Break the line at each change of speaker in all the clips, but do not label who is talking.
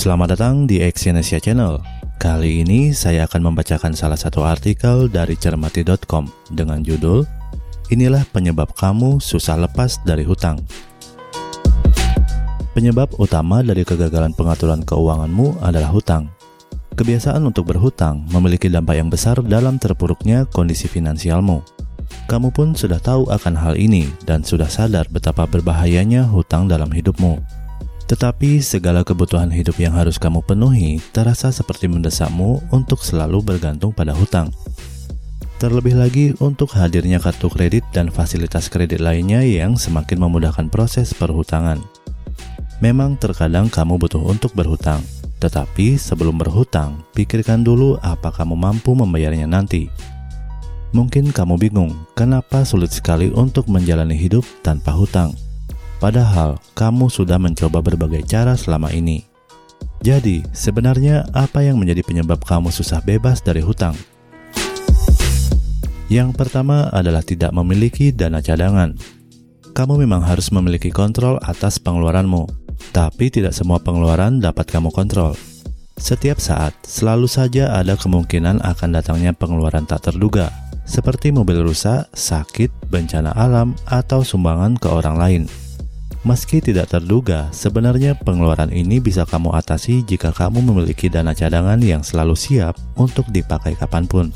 Selamat datang di Exyonesia Channel. Kali ini saya akan membacakan salah satu artikel dari cermati.com dengan judul Inilah penyebab kamu susah lepas dari hutang. Penyebab utama dari kegagalan pengaturan keuanganmu adalah hutang. Kebiasaan untuk berhutang memiliki dampak yang besar dalam terpuruknya kondisi finansialmu. Kamu pun sudah tahu akan hal ini dan sudah sadar betapa berbahayanya hutang dalam hidupmu. Tetapi segala kebutuhan hidup yang harus kamu penuhi terasa seperti mendesakmu untuk selalu bergantung pada hutang. Terlebih lagi untuk hadirnya kartu kredit dan fasilitas kredit lainnya yang semakin memudahkan proses perhutangan. Memang terkadang kamu butuh untuk berhutang, tetapi sebelum berhutang, pikirkan dulu apa kamu mampu membayarnya nanti. Mungkin kamu bingung, kenapa sulit sekali untuk menjalani hidup tanpa hutang. Padahal kamu sudah mencoba berbagai cara selama ini. Jadi, sebenarnya apa yang menjadi penyebab kamu susah bebas dari hutang? Yang pertama adalah tidak memiliki dana cadangan. Kamu memang harus memiliki kontrol atas pengeluaranmu, tapi tidak semua pengeluaran dapat kamu kontrol. Setiap saat, selalu saja ada kemungkinan akan datangnya pengeluaran tak terduga, seperti mobil rusak, sakit, bencana alam, atau sumbangan ke orang lain. Meski tidak terduga, sebenarnya pengeluaran ini bisa kamu atasi jika kamu memiliki dana cadangan yang selalu siap untuk dipakai kapan pun.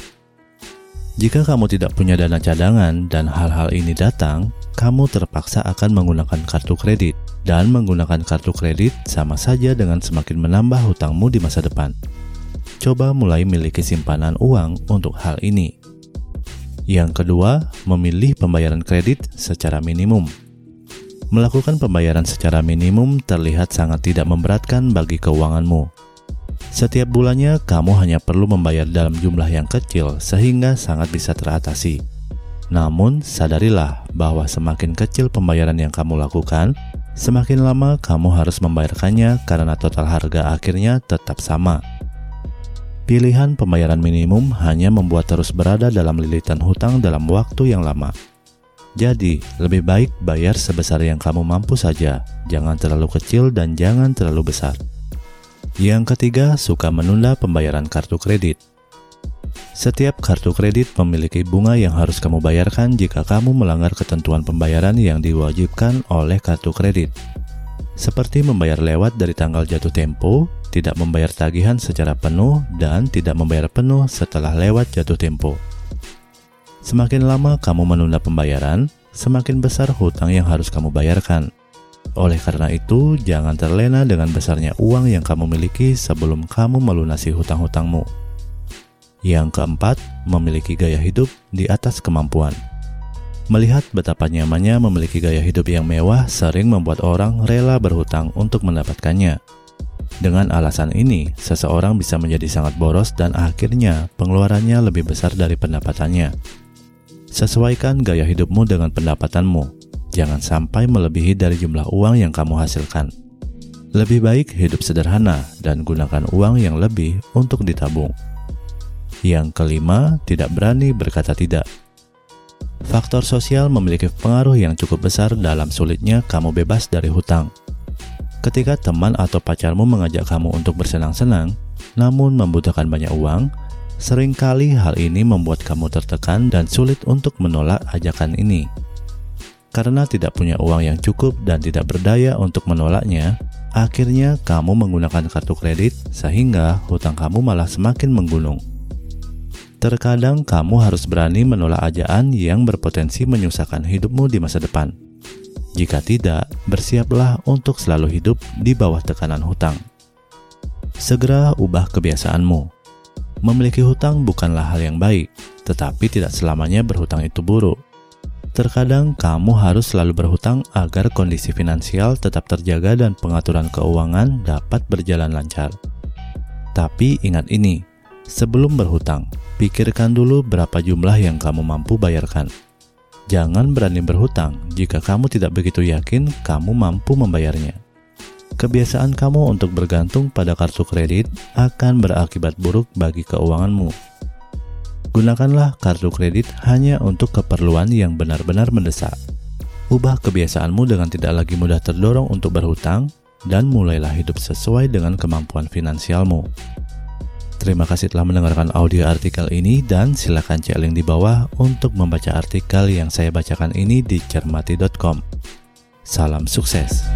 Jika kamu tidak punya dana cadangan dan hal-hal ini datang, kamu terpaksa akan menggunakan kartu kredit. Dan menggunakan kartu kredit sama saja dengan semakin menambah hutangmu di masa depan. Coba mulai miliki simpanan uang untuk hal ini. Yang kedua, memilih pembayaran kredit secara minimum. Melakukan pembayaran secara minimum terlihat sangat tidak memberatkan bagi keuanganmu setiap bulannya, kamu hanya perlu membayar dalam jumlah yang kecil sehingga sangat bisa teratasi. Namun, sadarilah bahwa semakin kecil pembayaran yang kamu lakukan, semakin lama kamu harus membayarkannya karena total harga akhirnya tetap sama. Pilihan pembayaran minimum hanya membuat terus berada dalam lilitan hutang dalam waktu yang lama. Jadi, lebih baik bayar sebesar yang kamu mampu saja, jangan terlalu kecil dan jangan terlalu besar. Yang ketiga, suka menunda pembayaran kartu kredit. Setiap kartu kredit memiliki bunga yang harus kamu bayarkan jika kamu melanggar ketentuan pembayaran yang diwajibkan oleh kartu kredit. Seperti membayar lewat dari tanggal jatuh tempo, tidak membayar tagihan secara penuh, dan tidak membayar penuh setelah lewat jatuh tempo. Semakin lama kamu menunda pembayaran, semakin besar hutang yang harus kamu bayarkan. Oleh karena itu, jangan terlena dengan besarnya uang yang kamu miliki sebelum kamu melunasi hutang-hutangmu. Yang keempat, memiliki gaya hidup di atas kemampuan. Melihat betapa nyamannya memiliki gaya hidup yang mewah sering membuat orang rela berhutang untuk mendapatkannya. Dengan alasan ini, seseorang bisa menjadi sangat boros dan akhirnya pengeluarannya lebih besar dari pendapatannya. Sesuaikan gaya hidupmu dengan pendapatanmu, jangan sampai melebihi dari jumlah uang yang kamu hasilkan. Lebih baik hidup sederhana dan gunakan uang yang lebih untuk ditabung. Yang kelima, tidak berani berkata tidak. Faktor sosial memiliki pengaruh yang cukup besar dalam sulitnya kamu bebas dari hutang. Ketika teman atau pacarmu mengajak kamu untuk bersenang-senang, namun membutuhkan banyak uang, sering kali hal ini membuat kamu tertekan dan sulit untuk menolak ajakan ini. Karena tidak punya uang yang cukup dan tidak berdaya untuk menolaknya, akhirnya kamu menggunakan kartu kredit sehingga hutang kamu malah semakin menggunung. Terkadang kamu harus berani menolak ajaan yang berpotensi menyusahkan hidupmu di masa depan. Jika tidak, bersiaplah untuk selalu hidup di bawah tekanan hutang. Segera ubah kebiasaanmu. Memiliki hutang bukanlah hal yang baik, tetapi tidak selamanya berhutang itu buruk. Terkadang kamu harus selalu berhutang agar kondisi finansial tetap terjaga dan pengaturan keuangan dapat berjalan lancar. Tapi ingat ini, sebelum berhutang, pikirkan dulu berapa jumlah yang kamu mampu bayarkan. Jangan berani berhutang jika kamu tidak begitu yakin kamu mampu membayarnya. Kebiasaan kamu untuk bergantung pada kartu kredit akan berakibat buruk bagi keuanganmu Gunakanlah kartu kredit hanya untuk keperluan yang benar-benar mendesak. Ubah kebiasaanmu dengan tidak lagi mudah terdorong untuk berhutang, dan mulailah hidup sesuai dengan kemampuan finansialmu. Terima kasih telah mendengarkan audio artikel ini dan silakan cek link di bawah untuk membaca artikel yang saya bacakan ini di cermati.com. Salam sukses.